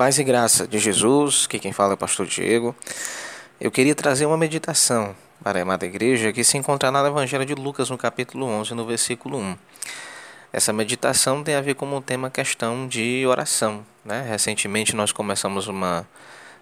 Paz e graça de Jesus, que quem fala é o pastor Diego. Eu queria trazer uma meditação para a amada igreja que se encontra no Evangelho de Lucas, no capítulo 11, no versículo 1. Essa meditação tem a ver com um tema questão de oração. Né? Recentemente nós começamos uma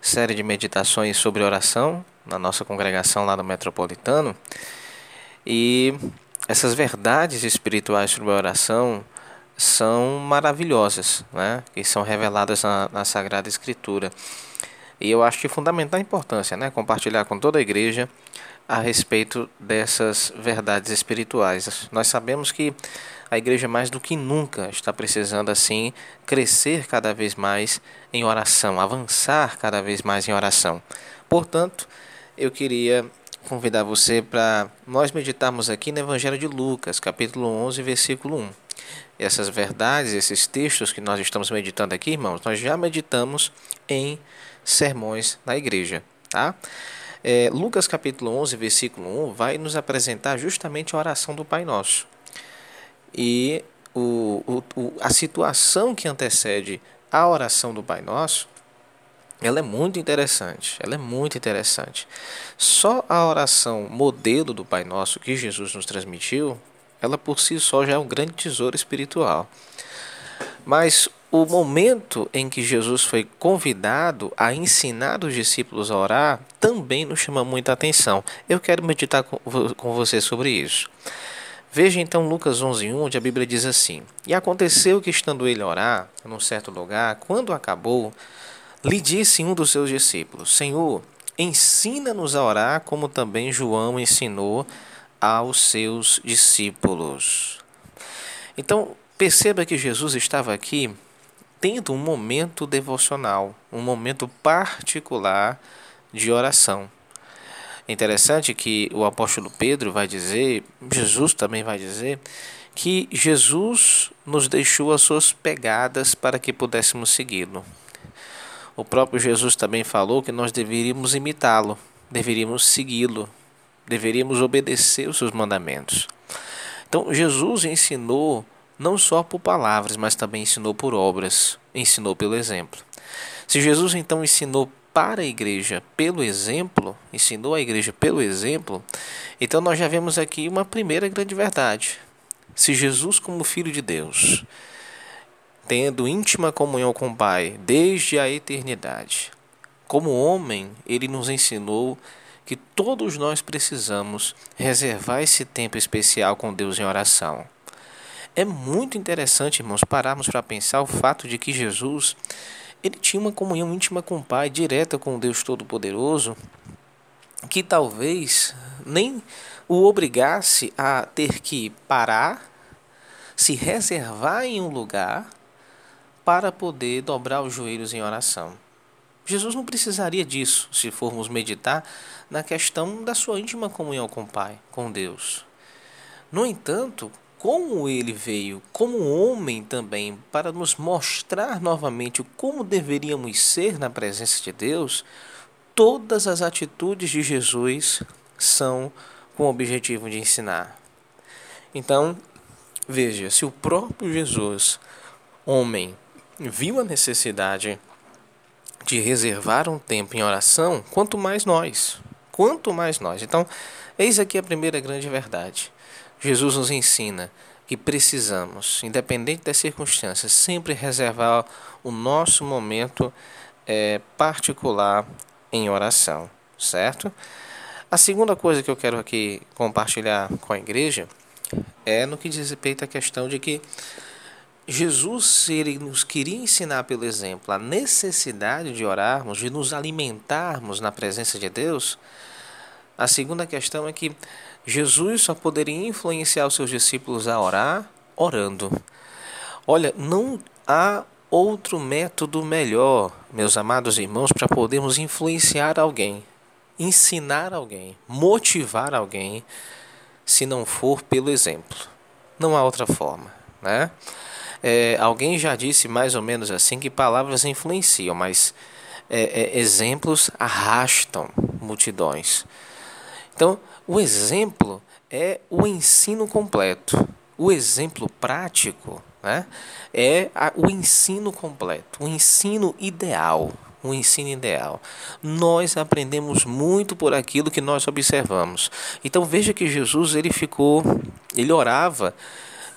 série de meditações sobre oração na nossa congregação lá no Metropolitano. E essas verdades espirituais sobre a oração são maravilhosas, né? que são reveladas na, na Sagrada Escritura. E eu acho de fundamental importância né? compartilhar com toda a igreja a respeito dessas verdades espirituais. Nós sabemos que a igreja mais do que nunca está precisando assim crescer cada vez mais em oração, avançar cada vez mais em oração. Portanto, eu queria convidar você para nós meditarmos aqui no Evangelho de Lucas, capítulo 11, versículo 1 essas verdades, esses textos que nós estamos meditando aqui, irmãos, nós já meditamos em sermões na igreja, tá? É, Lucas capítulo 11, versículo 1, vai nos apresentar justamente a oração do Pai Nosso. E o, o, a situação que antecede a oração do Pai Nosso, ela é muito interessante, ela é muito interessante. Só a oração modelo do Pai Nosso que Jesus nos transmitiu, ela por si só já é um grande tesouro espiritual. Mas o momento em que Jesus foi convidado a ensinar os discípulos a orar também nos chama muita atenção. Eu quero meditar com você sobre isso. Veja então Lucas 11:1, onde a Bíblia diz assim: E aconteceu que estando ele a orar, num certo lugar, quando acabou, lhe disse um dos seus discípulos: Senhor, ensina-nos a orar, como também João ensinou aos seus discípulos. Então, perceba que Jesus estava aqui tendo um momento devocional, um momento particular de oração. É interessante que o apóstolo Pedro vai dizer, Jesus também vai dizer, que Jesus nos deixou as suas pegadas para que pudéssemos segui-lo. O próprio Jesus também falou que nós deveríamos imitá-lo, deveríamos segui-lo, deveríamos obedecer os seus mandamentos. Então, Jesus ensinou não só por palavras, mas também ensinou por obras, ensinou pelo exemplo. Se Jesus então ensinou para a igreja pelo exemplo, ensinou a igreja pelo exemplo, então nós já vemos aqui uma primeira grande verdade. Se Jesus, como Filho de Deus, tendo íntima comunhão com o Pai desde a eternidade, como homem, ele nos ensinou que todos nós precisamos reservar esse tempo especial com Deus em oração. É muito interessante, irmãos, pararmos para pensar o fato de que Jesus ele tinha uma comunhão íntima com o Pai, direta com o Deus Todo-Poderoso, que talvez nem o obrigasse a ter que parar, se reservar em um lugar para poder dobrar os joelhos em oração. Jesus não precisaria disso se formos meditar na questão da sua íntima comunhão com o Pai, com Deus. No entanto, como ele veio como homem também para nos mostrar novamente como deveríamos ser na presença de Deus, todas as atitudes de Jesus são com o objetivo de ensinar. Então, veja, se o próprio Jesus, homem, viu a necessidade de reservar um tempo em oração, quanto mais nós. Quanto mais nós. Então, eis aqui a primeira grande verdade. Jesus nos ensina que precisamos, independente das circunstâncias, sempre reservar o nosso momento é, particular em oração, certo? A segunda coisa que eu quero aqui compartilhar com a igreja é no que diz respeito à questão de que Jesus ele nos queria ensinar pelo exemplo a necessidade de orarmos, de nos alimentarmos na presença de Deus. A segunda questão é que Jesus só poderia influenciar os seus discípulos a orar orando. Olha, não há outro método melhor, meus amados irmãos, para podermos influenciar alguém, ensinar alguém, motivar alguém, se não for pelo exemplo. Não há outra forma, né? É, alguém já disse mais ou menos assim que palavras influenciam, mas é, é, exemplos arrastam multidões. Então, o exemplo é o ensino completo. O exemplo prático né? é a, o ensino completo, o ensino ideal. O ensino ideal. Nós aprendemos muito por aquilo que nós observamos. Então veja que Jesus ele ficou, ele orava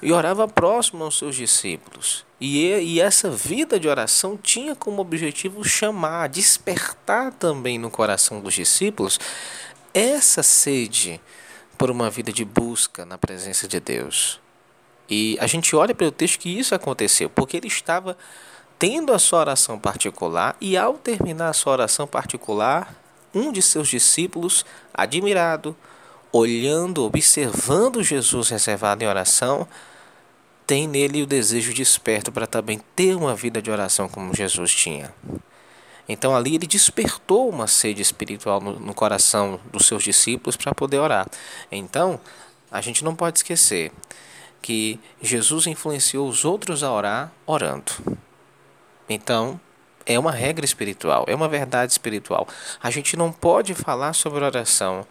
e orava próximo aos seus discípulos. E, e essa vida de oração tinha como objetivo chamar, despertar também no coração dos discípulos essa sede por uma vida de busca na presença de Deus. E a gente olha para o texto que isso aconteceu, porque ele estava tendo a sua oração particular e ao terminar a sua oração particular, um de seus discípulos, admirado, olhando, observando Jesus reservado em oração, tem nele o desejo desperto para também ter uma vida de oração como Jesus tinha. Então ali ele despertou uma sede espiritual no, no coração dos seus discípulos para poder orar. Então a gente não pode esquecer que Jesus influenciou os outros a orar orando. Então é uma regra espiritual, é uma verdade espiritual. A gente não pode falar sobre oração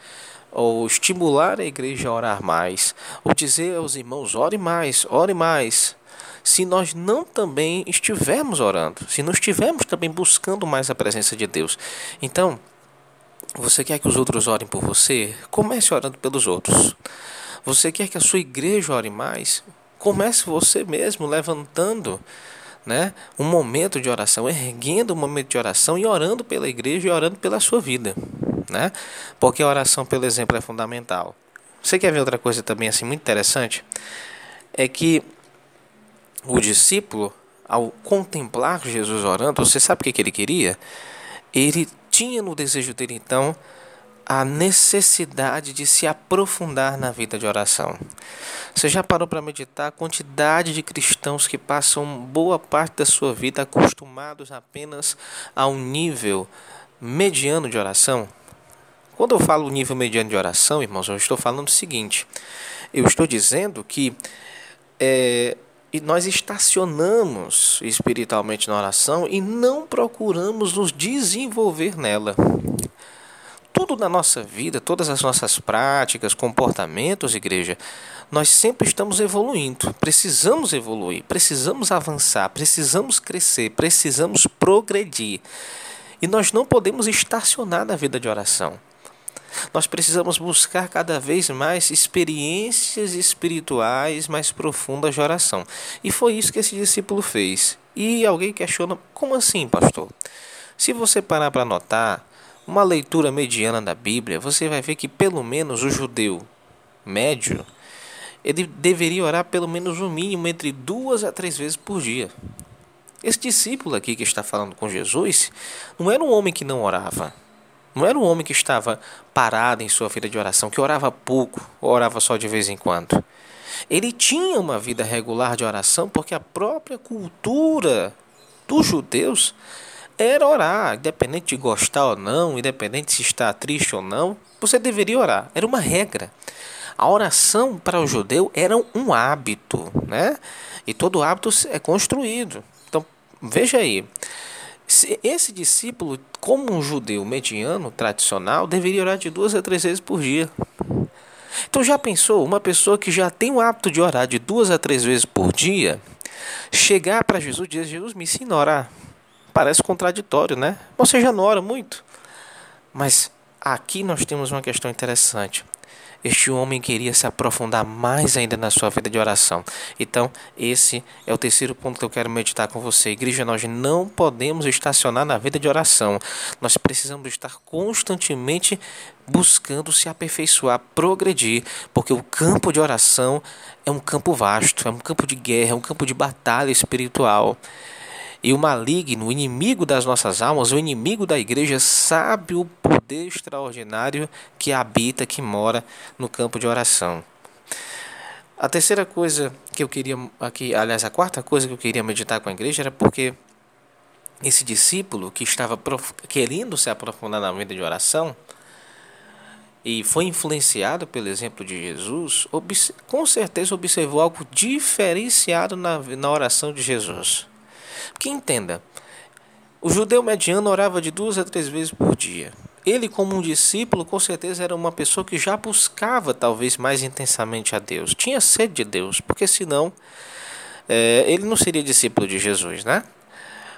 ou estimular a igreja a orar mais, ou dizer aos irmãos: ore mais, ore mais, se nós não também estivermos orando, se não estivermos também buscando mais a presença de Deus. Então, você quer que os outros orem por você? Comece orando pelos outros. Você quer que a sua igreja ore mais? Comece você mesmo levantando né, um momento de oração, erguendo um momento de oração e orando pela igreja e orando pela sua vida né? Porque a oração pelo exemplo é fundamental. Você quer ver outra coisa também assim muito interessante? É que o discípulo, ao contemplar Jesus orando, você sabe o que, que ele queria? Ele tinha no desejo dele então a necessidade de se aprofundar na vida de oração. Você já parou para meditar a quantidade de cristãos que passam boa parte da sua vida acostumados apenas a um nível mediano de oração? Quando eu falo nível mediano de oração, irmãos, eu estou falando o seguinte: eu estou dizendo que é, nós estacionamos espiritualmente na oração e não procuramos nos desenvolver nela. Tudo na nossa vida, todas as nossas práticas, comportamentos, igreja, nós sempre estamos evoluindo. Precisamos evoluir, precisamos avançar, precisamos crescer, precisamos progredir. E nós não podemos estacionar na vida de oração. Nós precisamos buscar cada vez mais experiências espirituais mais profundas de oração. E foi isso que esse discípulo fez. E alguém questiona: como assim, pastor? Se você parar para notar uma leitura mediana da Bíblia, você vai ver que pelo menos o judeu médio ele deveria orar pelo menos no mínimo entre duas a três vezes por dia. Esse discípulo aqui que está falando com Jesus não era um homem que não orava. Não era um homem que estava parado em sua vida de oração, que orava pouco, ou orava só de vez em quando. Ele tinha uma vida regular de oração porque a própria cultura dos judeus era orar, independente de gostar ou não, independente se está triste ou não, você deveria orar. Era uma regra. A oração para o judeu era um hábito, né? E todo hábito é construído. Então, veja aí. Esse discípulo, como um judeu mediano, tradicional, deveria orar de duas a três vezes por dia. Então já pensou, uma pessoa que já tem o hábito de orar de duas a três vezes por dia, chegar para Jesus e dizer, Jesus, me ensina a orar. Parece contraditório, né? Você já não ora muito. Mas aqui nós temos uma questão interessante. Este homem queria se aprofundar mais ainda na sua vida de oração. Então, esse é o terceiro ponto que eu quero meditar com você. Igreja, nós não podemos estacionar na vida de oração. Nós precisamos estar constantemente buscando se aperfeiçoar, progredir, porque o campo de oração é um campo vasto, é um campo de guerra, é um campo de batalha espiritual. E o maligno, o inimigo das nossas almas, o inimigo da igreja, sabe o poder extraordinário que habita, que mora no campo de oração. A terceira coisa que eu queria aqui, aliás, a quarta coisa que eu queria meditar com a igreja era porque esse discípulo que estava querendo se aprofundar na vida de oração e foi influenciado pelo exemplo de Jesus, com certeza observou algo diferenciado na, na oração de Jesus. Porque entenda, o judeu mediano orava de duas a três vezes por dia. Ele, como um discípulo, com certeza era uma pessoa que já buscava talvez mais intensamente a Deus. Tinha sede de Deus, porque senão é, ele não seria discípulo de Jesus, né?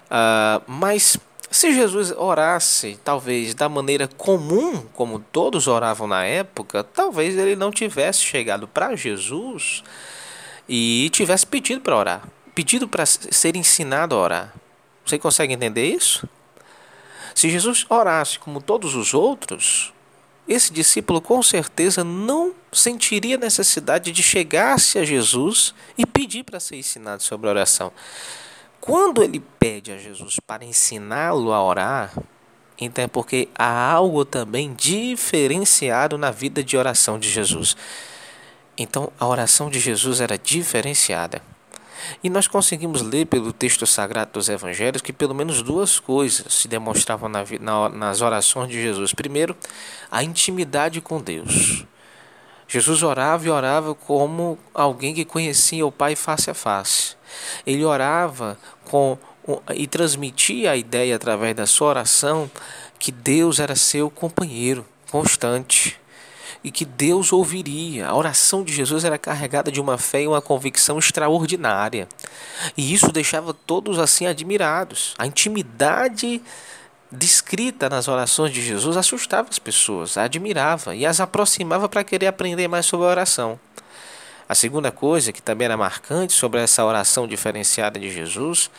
Uh, mas se Jesus orasse, talvez da maneira comum, como todos oravam na época, talvez ele não tivesse chegado para Jesus e tivesse pedido para orar, pedido para ser ensinado a orar. Você consegue entender isso? Se Jesus orasse como todos os outros, esse discípulo com certeza não sentiria necessidade de chegar-se a Jesus e pedir para ser ensinado sobre oração. Quando ele pede a Jesus para ensiná-lo a orar, então é porque há algo também diferenciado na vida de oração de Jesus. Então a oração de Jesus era diferenciada. E nós conseguimos ler pelo texto sagrado dos evangelhos que pelo menos duas coisas se demonstravam na, na, nas orações de Jesus. Primeiro, a intimidade com Deus. Jesus orava e orava como alguém que conhecia o Pai face a face. Ele orava com e transmitia a ideia através da sua oração que Deus era seu companheiro constante e que Deus ouviria. A oração de Jesus era carregada de uma fé e uma convicção extraordinária. E isso deixava todos assim admirados. A intimidade descrita nas orações de Jesus assustava as pessoas, admirava e as aproximava para querer aprender mais sobre a oração. A segunda coisa que também era marcante sobre essa oração diferenciada de Jesus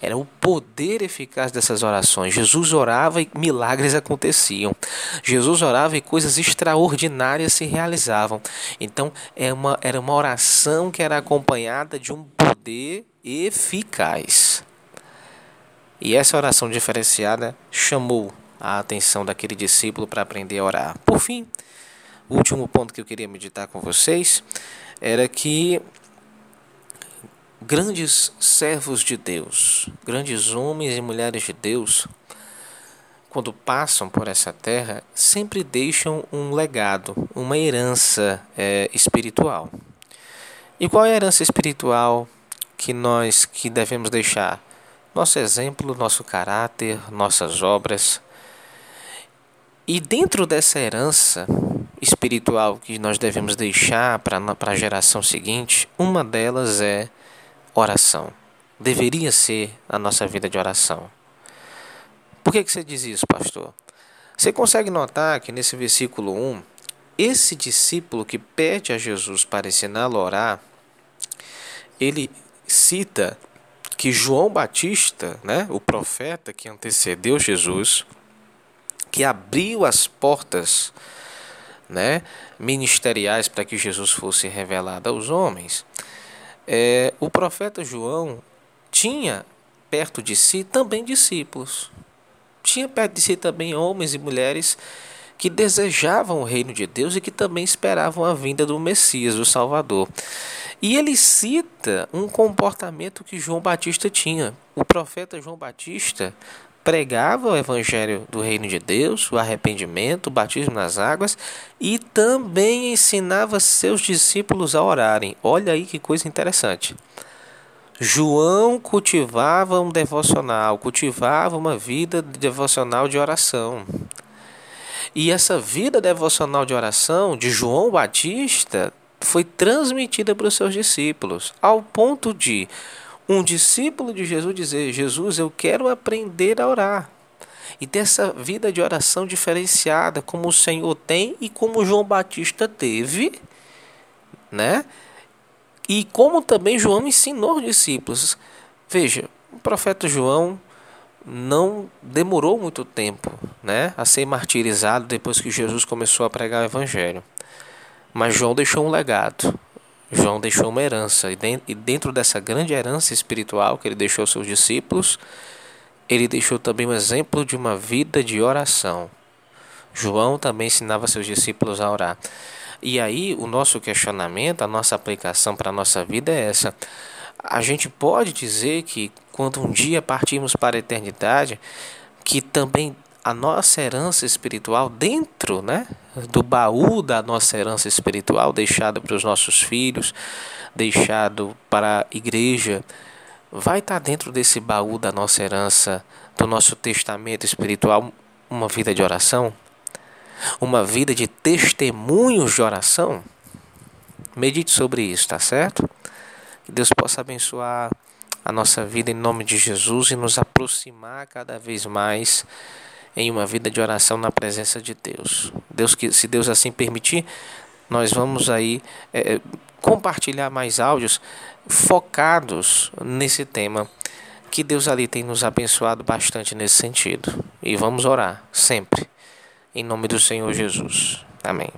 era o poder eficaz dessas orações. Jesus orava e milagres aconteciam. Jesus orava e coisas extraordinárias se realizavam. Então, é uma, era uma oração que era acompanhada de um poder eficaz. E essa oração diferenciada chamou a atenção daquele discípulo para aprender a orar. Por fim, o último ponto que eu queria meditar com vocês era que grandes servos de Deus, grandes homens e mulheres de Deus, quando passam por essa terra, sempre deixam um legado, uma herança é, espiritual. E qual é a herança espiritual que nós que devemos deixar? Nosso exemplo, nosso caráter, nossas obras. E dentro dessa herança espiritual que nós devemos deixar para a geração seguinte, uma delas é oração. Deveria ser a nossa vida de oração. Por que, que você diz isso, pastor? Você consegue notar que nesse versículo 1, esse discípulo que pede a Jesus para ensiná-lo a orar, ele cita que João Batista, né, o profeta que antecedeu Jesus, que abriu as portas né, ministeriais para que Jesus fosse revelado aos homens, é, o profeta João tinha perto de si também discípulos. Tinha perto de si também homens e mulheres que desejavam o reino de Deus e que também esperavam a vinda do Messias, o Salvador. E ele cita um comportamento que João Batista tinha. O profeta João Batista pregava o evangelho do reino de Deus, o arrependimento, o batismo nas águas e também ensinava seus discípulos a orarem. Olha aí que coisa interessante. João cultivava um devocional, cultivava uma vida devocional de oração. E essa vida devocional de oração de João Batista foi transmitida para os seus discípulos, ao ponto de um discípulo de Jesus dizer: Jesus, eu quero aprender a orar. E ter essa vida de oração diferenciada, como o Senhor tem e como João Batista teve, né? E como também João ensinou os discípulos. Veja, o profeta João não demorou muito tempo né, a ser martirizado depois que Jesus começou a pregar o Evangelho. Mas João deixou um legado. João deixou uma herança, e dentro dessa grande herança espiritual que ele deixou aos seus discípulos, ele deixou também um exemplo de uma vida de oração. João também ensinava seus discípulos a orar. E aí, o nosso questionamento, a nossa aplicação para a nossa vida é essa. A gente pode dizer que quando um dia partimos para a eternidade, que também a nossa herança espiritual dentro né, do baú da nossa herança espiritual, deixado para os nossos filhos, deixado para a igreja, vai estar dentro desse baú da nossa herança, do nosso testamento espiritual, uma vida de oração? Uma vida de testemunhos de oração? Medite sobre isso, tá certo? Que Deus possa abençoar a nossa vida em nome de Jesus e nos aproximar cada vez mais em uma vida de oração na presença de Deus. Deus que, se Deus assim permitir, nós vamos aí é, compartilhar mais áudios focados nesse tema que Deus ali tem nos abençoado bastante nesse sentido. E vamos orar sempre em nome do Senhor Jesus. Amém.